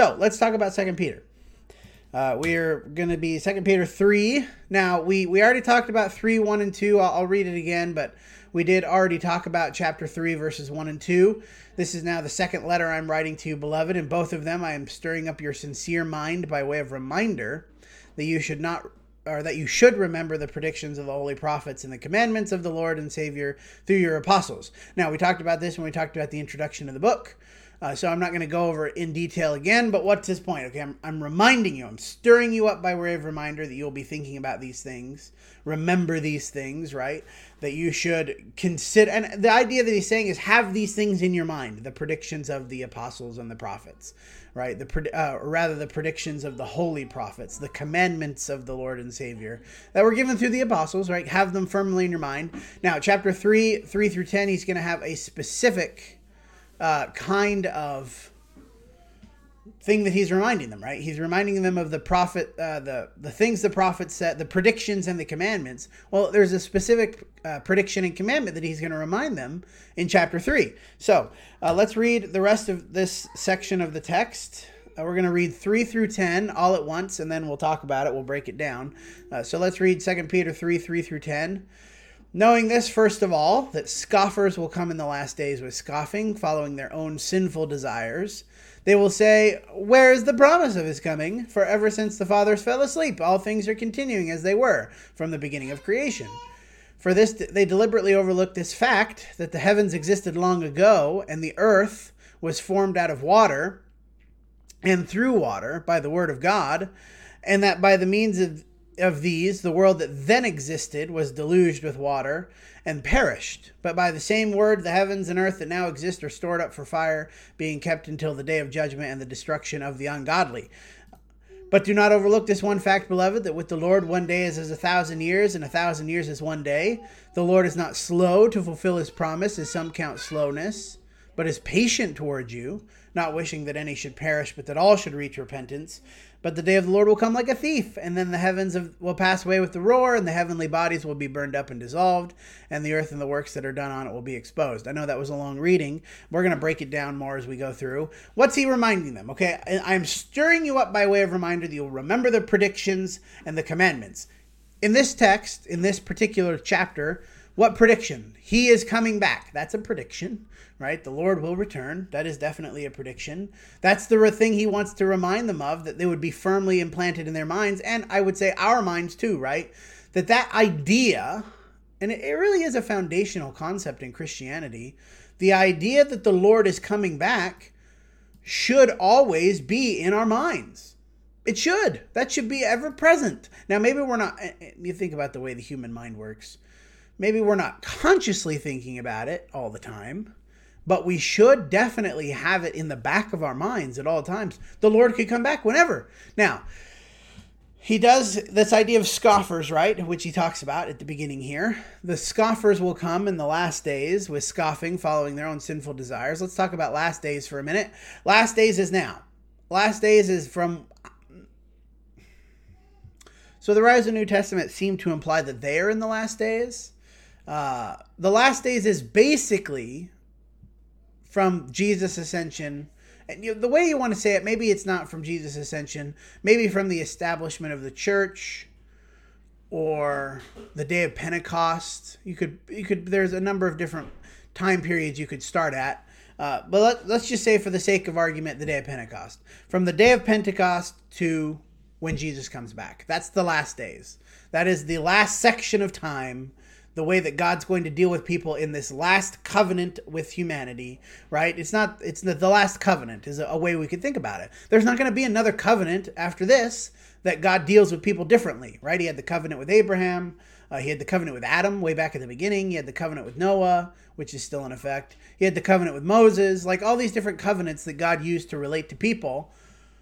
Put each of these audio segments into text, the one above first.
So let's talk about Second Peter. Uh, we are going to be Second Peter three. Now we we already talked about three, one, and two. I'll, read it again, but we did already talk about chapter three, verses one and two. This is now the second letter I'm writing to you, beloved. In both of them, I am stirring up your sincere mind by way of reminder that you should not or that you should remember the predictions of the holy prophets and the commandments of the Lord and Savior through your apostles. Now, we talked about this when we talked about the introduction of the book. Uh, so I'm not going to go over in detail again, but what's his point? Okay, I'm, I'm reminding you, I'm stirring you up by way of reminder that you'll be thinking about these things. Remember these things, right? That you should consider. And the idea that he's saying is have these things in your mind the predictions of the apostles and the prophets, right? The uh, rather the predictions of the holy prophets, the commandments of the Lord and Savior that were given through the apostles, right? Have them firmly in your mind. Now, chapter 3, 3 through 10, he's going to have a specific uh, kind of thing that he's reminding them, right? He's reminding them of the prophet, uh, the the things the prophet said, the predictions and the commandments. Well, there's a specific uh, prediction and commandment that he's going to remind them in chapter three. So uh, let's read the rest of this section of the text. Uh, we're going to read three through ten all at once, and then we'll talk about it. We'll break it down. Uh, so let's read Second Peter three three through ten. Knowing this, first of all, that scoffers will come in the last days with scoffing, following their own sinful desires. They will say, Where is the promise of his coming? For ever since the fathers fell asleep, all things are continuing as they were from the beginning of creation. For this, they deliberately overlook this fact that the heavens existed long ago, and the earth was formed out of water and through water by the word of God, and that by the means of of these, the world that then existed was deluged with water and perished. But by the same word, the heavens and earth that now exist are stored up for fire, being kept until the day of judgment and the destruction of the ungodly. But do not overlook this one fact, beloved, that with the Lord one day is as a thousand years, and a thousand years is one day. The Lord is not slow to fulfill his promise, as some count slowness, but is patient towards you, not wishing that any should perish, but that all should reach repentance. But the day of the Lord will come like a thief, and then the heavens will pass away with the roar, and the heavenly bodies will be burned up and dissolved, and the earth and the works that are done on it will be exposed. I know that was a long reading. We're going to break it down more as we go through. What's he reminding them? Okay, I'm stirring you up by way of reminder that you'll remember the predictions and the commandments. In this text, in this particular chapter, what prediction? He is coming back. That's a prediction right? The Lord will return. That is definitely a prediction. That's the thing he wants to remind them of, that they would be firmly implanted in their minds, and I would say our minds too, right? That that idea, and it really is a foundational concept in Christianity, the idea that the Lord is coming back should always be in our minds. It should. That should be ever present. Now, maybe we're not, eh, eh, you think about the way the human mind works. Maybe we're not consciously thinking about it all the time but we should definitely have it in the back of our minds at all times. The Lord could come back whenever. Now, he does this idea of scoffers, right? Which he talks about at the beginning here. The scoffers will come in the last days with scoffing, following their own sinful desires. Let's talk about last days for a minute. Last days is now. Last days is from. So the rise of the New Testament seem to imply that they are in the last days. Uh, the last days is basically from Jesus' ascension. And you know, the way you want to say it, maybe it's not from Jesus' ascension, maybe from the establishment of the church or the day of Pentecost. You could you could there's a number of different time periods you could start at. Uh, but let, let's just say, for the sake of argument, the day of Pentecost. From the day of Pentecost to when Jesus comes back. That's the last days. That is the last section of time the way that God's going to deal with people in this last covenant with humanity, right? It's not, it's the, the last covenant is a, a way we could think about it. There's not going to be another covenant after this that God deals with people differently, right? He had the covenant with Abraham. Uh, he had the covenant with Adam way back at the beginning. He had the covenant with Noah, which is still in effect. He had the covenant with Moses, like all these different covenants that God used to relate to people.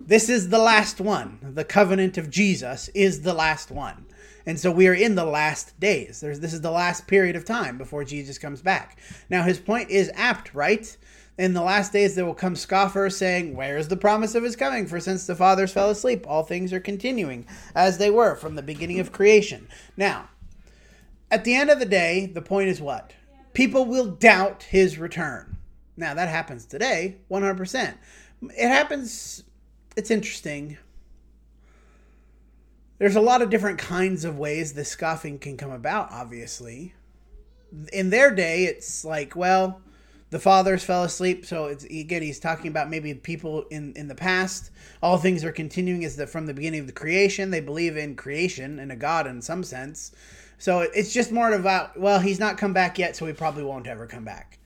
This is the last one. The covenant of Jesus is the last one. And so we are in the last days. There's, this is the last period of time before Jesus comes back. Now, his point is apt, right? In the last days, there will come scoffers saying, Where is the promise of his coming? For since the fathers fell asleep, all things are continuing as they were from the beginning of creation. Now, at the end of the day, the point is what? People will doubt his return. Now, that happens today, 100%. It happens it's interesting. There's a lot of different kinds of ways the scoffing can come about, obviously. In their day, it's like, well, the fathers fell asleep. So it's again, he's talking about maybe people in in the past. All things are continuing as the from the beginning of the creation. They believe in creation and a God in some sense. So it's just more about well, he's not come back yet, so he probably won't ever come back.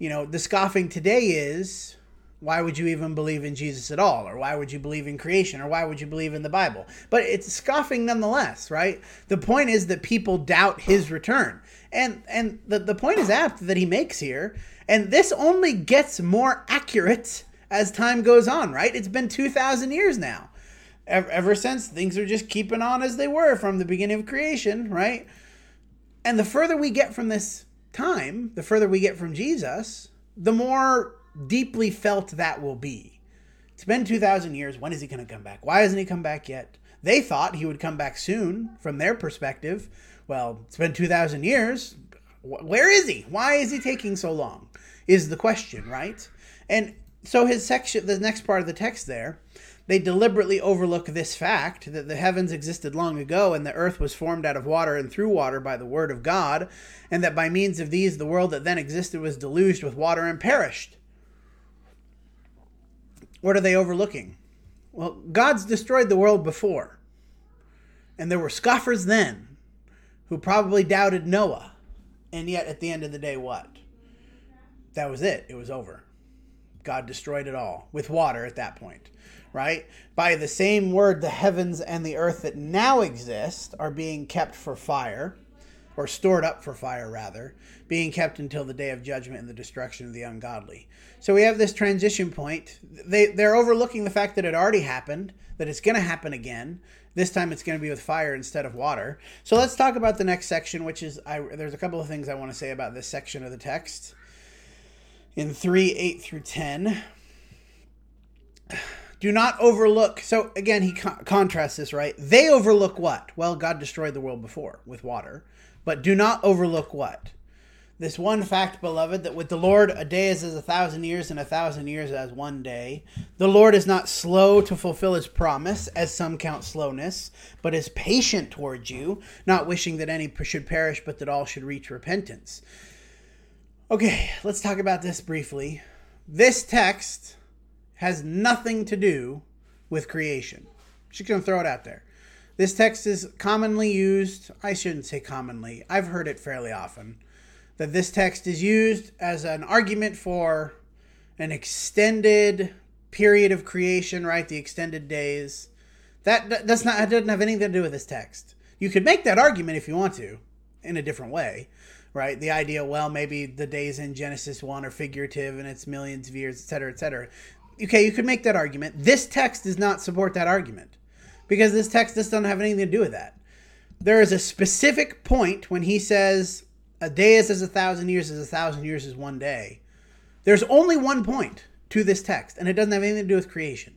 You know, the scoffing today is why would you even believe in Jesus at all? Or why would you believe in creation? Or why would you believe in the Bible? But it's scoffing nonetheless, right? The point is that people doubt his return. And and the, the point is apt that he makes here. And this only gets more accurate as time goes on, right? It's been 2,000 years now. Ever, ever since things are just keeping on as they were from the beginning of creation, right? And the further we get from this time, the further we get from Jesus, the more deeply felt that will be. It's been 2,000 years. When is he going to come back? Why hasn't he come back yet? They thought he would come back soon from their perspective. Well, it's been 2,000 years. Where is he? Why is he taking so long? Is the question, right? And so his section, the next part of the text there, they deliberately overlook this fact that the heavens existed long ago and the earth was formed out of water and through water by the word of God, and that by means of these the world that then existed was deluged with water and perished. What are they overlooking? Well, God's destroyed the world before. And there were scoffers then who probably doubted Noah. And yet, at the end of the day, what? That was it. It was over. God destroyed it all with water at that point, right? By the same word, the heavens and the earth that now exist are being kept for fire or stored up for fire rather, being kept until the day of judgment and the destruction of the ungodly. So we have this transition point. They they're overlooking the fact that it already happened, that it's going to happen again. This time it's going to be with fire instead of water. So let's talk about the next section, which is I, there's a couple of things I want to say about this section of the text. In 3 8 through 10. Do not overlook. So again, he con- contrasts this, right? They overlook what? Well, God destroyed the world before with water. But do not overlook what? This one fact, beloved, that with the Lord a day is as a thousand years, and a thousand years as one day. The Lord is not slow to fulfill his promise, as some count slowness, but is patient towards you, not wishing that any should perish, but that all should reach repentance. Okay, let's talk about this briefly. This text has nothing to do with creation. Just gonna throw it out there. This text is commonly used, I shouldn't say commonly, I've heard it fairly often, that this text is used as an argument for an extended period of creation, right? The extended days. That that's not that doesn't have anything to do with this text. You could make that argument if you want to, in a different way, right? The idea, well, maybe the days in Genesis one are figurative and it's millions of years, et cetera, et cetera. Okay, you could make that argument. This text does not support that argument because this text just doesn't have anything to do with that. There is a specific point when he says a day is as a thousand years as a thousand years is one day. There's only one point to this text, and it doesn't have anything to do with creation.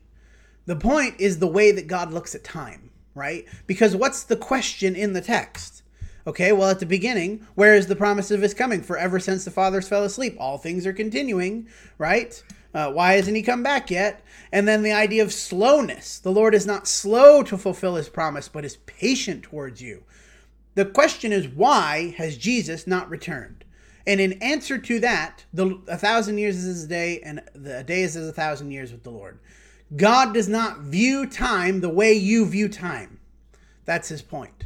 The point is the way that God looks at time, right? Because what's the question in the text? Okay, well, at the beginning, where is the promise of his coming? For ever since the fathers fell asleep, all things are continuing, right? Uh, why hasn't he come back yet? And then the idea of slowness. The Lord is not slow to fulfill his promise, but is patient towards you. The question is, why has Jesus not returned? And in answer to that, the a thousand years is a day, and the day is as a thousand years with the Lord. God does not view time the way you view time. That's his point,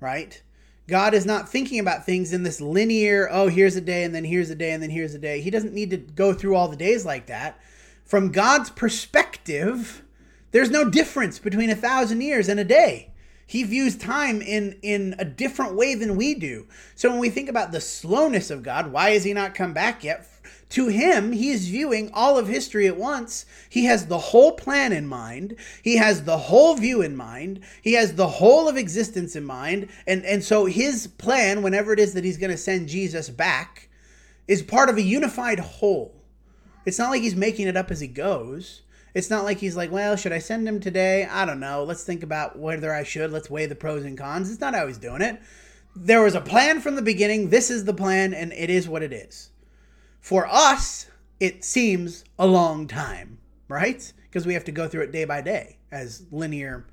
right? God is not thinking about things in this linear, oh, here's a day, and then here's a day, and then here's a day. He doesn't need to go through all the days like that. From God's perspective, there's no difference between a thousand years and a day. He views time in, in a different way than we do. So when we think about the slowness of God, why has he not come back yet? To him, he is viewing all of history at once. He has the whole plan in mind. He has the whole view in mind. He has the whole of existence in mind. And, and so his plan, whenever it is that he's going to send Jesus back, is part of a unified whole. It's not like he's making it up as he goes. It's not like he's like, well, should I send him today? I don't know. Let's think about whether I should. Let's weigh the pros and cons. It's not how he's doing it. There was a plan from the beginning. This is the plan, and it is what it is. For us, it seems a long time, right? because we have to go through it day by day as linear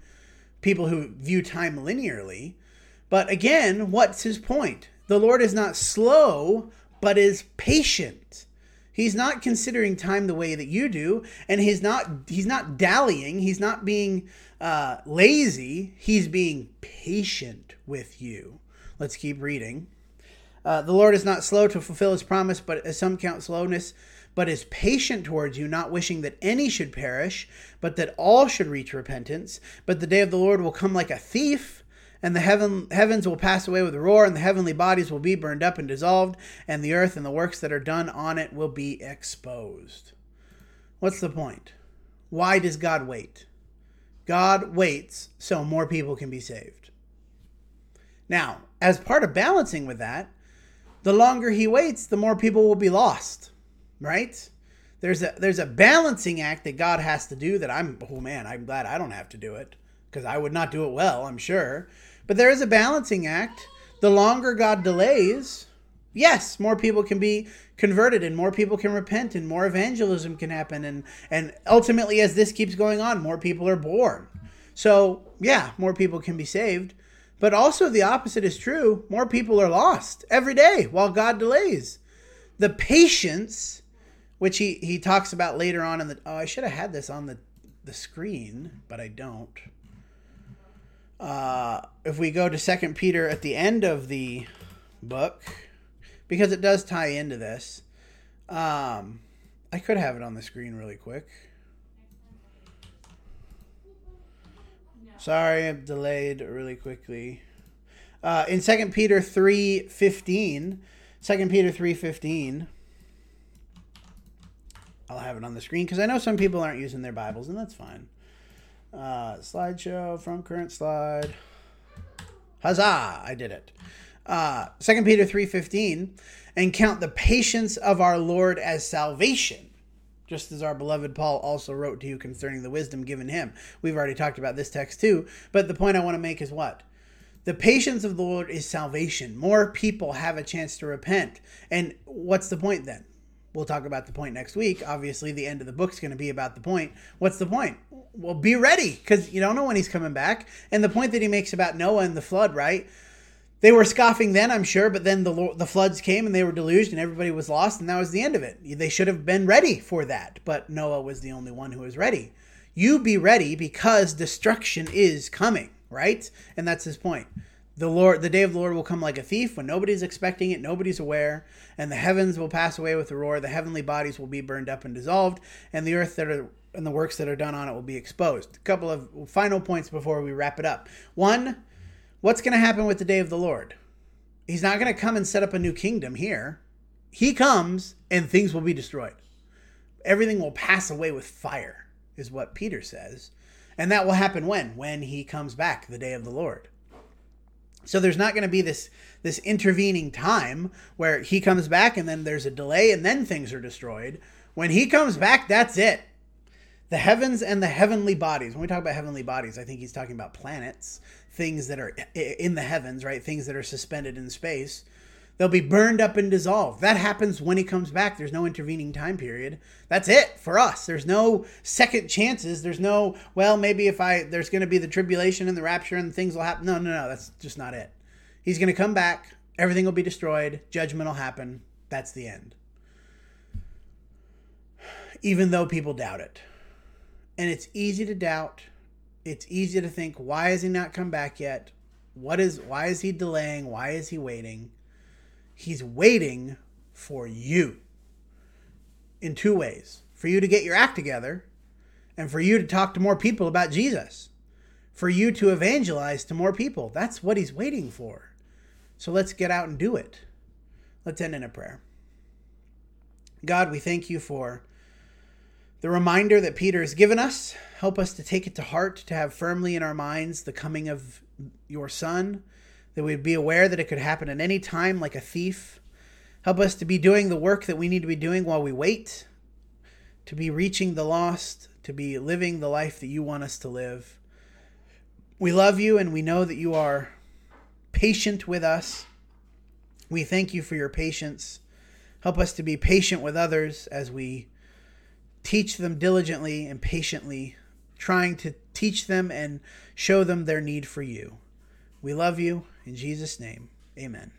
people who view time linearly. But again, what's his point? The Lord is not slow, but is patient. He's not considering time the way that you do, and he's not he's not dallying. He's not being uh, lazy. He's being patient with you. Let's keep reading. Uh, the Lord is not slow to fulfill his promise, but as some count slowness, but is patient towards you, not wishing that any should perish, but that all should reach repentance. But the day of the Lord will come like a thief, and the heaven, heavens will pass away with a roar, and the heavenly bodies will be burned up and dissolved, and the earth and the works that are done on it will be exposed. What's the point? Why does God wait? God waits so more people can be saved. Now, as part of balancing with that, the longer he waits, the more people will be lost right? There's a there's a balancing act that God has to do that I'm oh man, I'm glad I don't have to do it because I would not do it well, I'm sure. But there is a balancing act. The longer God delays, yes, more people can be converted and more people can repent and more evangelism can happen and and ultimately as this keeps going on, more people are born. So, yeah, more people can be saved. But also the opposite is true. More people are lost every day while God delays. The patience which he, he talks about later on in the. Oh, I should have had this on the, the screen, but I don't. Uh, if we go to Second Peter at the end of the book, because it does tie into this, um, I could have it on the screen really quick. Sorry, I'm delayed really quickly. Uh, in Second Peter 3.15, 2 Peter 3.15, I'll have it on the screen because I know some people aren't using their Bibles, and that's fine. Uh, slideshow from current slide. Huzzah! I did it. Uh, 2 Peter 3.15, and count the patience of our Lord as salvation, just as our beloved Paul also wrote to you concerning the wisdom given him. We've already talked about this text too, but the point I want to make is what? The patience of the Lord is salvation. More people have a chance to repent. And what's the point then? we'll talk about the point next week. Obviously, the end of the book's going to be about the point. What's the point? Well, be ready because you don't know when he's coming back. And the point that he makes about Noah and the flood, right? They were scoffing then, I'm sure, but then the the floods came and they were deluged and everybody was lost, and that was the end of it. They should have been ready for that, but Noah was the only one who was ready. You be ready because destruction is coming, right? And that's his point the Lord, the day of the Lord will come like a thief when nobody's expecting it, nobody's aware, and the heavens will pass away with a roar. The heavenly bodies will be burned up and dissolved, and the earth that are and the works that are done on it will be exposed. A couple of final points before we wrap it up. One, what's going to happen with the day of the Lord? He's not going to come and set up a new kingdom here. He comes and things will be destroyed. Everything will pass away with fire, is what Peter says. And that will happen when? When he comes back, the day of the Lord. So there's not going to be this this intervening time where he comes back and then there's a delay and then things are destroyed. When he comes back, that's it. The heavens and the heavenly bodies. When we talk about heavenly bodies, I think he's talking about planets, things that are in the heavens, right? Things that are suspended in space. They'll be burned up and dissolved. That happens when he comes back. There's no intervening time period. That's it for us. There's no second chances. There's no, well, maybe if I, there's going to be the tribulation and the rapture and things will happen. No, no, no. That's just not it. He's going to come back. Everything will be destroyed. Judgment will happen. That's the end. Even though people doubt it. And it's easy to doubt. It's easy to think, why has he not come back yet? What is, why is he delaying? Why is he waiting? He's waiting for you in two ways for you to get your act together and for you to talk to more people about Jesus, for you to evangelize to more people. That's what he's waiting for. So let's get out and do it. Let's end in a prayer. God, we thank you for the reminder that Peter has given us. Help us to take it to heart, to have firmly in our minds the coming of your Son that we'd be aware that it could happen at any time like a thief. Help us to be doing the work that we need to be doing while we wait, to be reaching the lost, to be living the life that you want us to live. We love you and we know that you are patient with us. We thank you for your patience. Help us to be patient with others as we teach them diligently and patiently, trying to teach them and show them their need for you. We love you. In Jesus' name, amen.